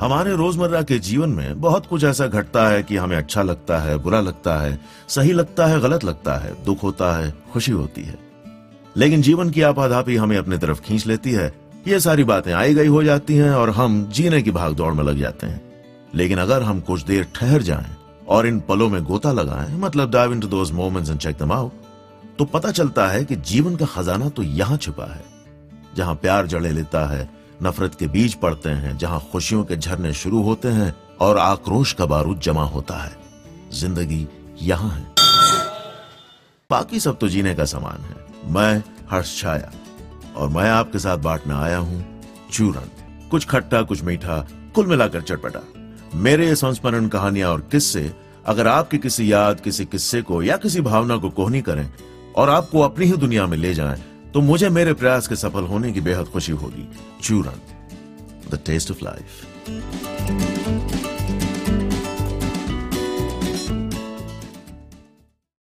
हमारे रोज़मर्रा के जीवन में बहुत कुछ ऐसा घटता है कि हमें अच्छा लगता है, बुरा लगता है, सही लगता है, गलत लगता है, दुख होता है, खुशी होती है। लेकिन जीवन की आपाधापी हमें अपने तरफ़ खींच लेती है। ये सारी बातें आई गई हो जाती हैं और हम जीने की भाग दौड़ में लग जाते हैं। लेकिन अगर हम कुछ देर ठहर जाएँ और इन पलों में गोता लगाएँ मतलब dive into those moments and check them out तो पता चलता है कि जीवन का खजाना तो यहाँ छुपा है, जहाँ प्यार जड़े लेता है नफरत के बीज पड़ते हैं, जहाँ खुशियों के झरने शुरू होते हैं और आक्रोश का बारूद जमा होता है। ज़िंदगी यहाँ है। बाकी सब तो जीने का समान है। मैं हर्ष छाया और मैं आपके साथ बांटने आया हूँ चूरन। कुछ खट्टा, कुछ मीठा, कुल मिलाकर चटपटा। मेरे संस्मरण कहानियाँ और किस्से, अगर आपकी किसी याद, किसी किस्से को या किसी भावना को कोहनी करें और आपको अपनी ही दुनिया में ले जाएँ तो मुझे मेरे प्रयास के सफल होने की बेहद खुशी होगी। चूरन द टेस्ट ऑफ़ लाइफ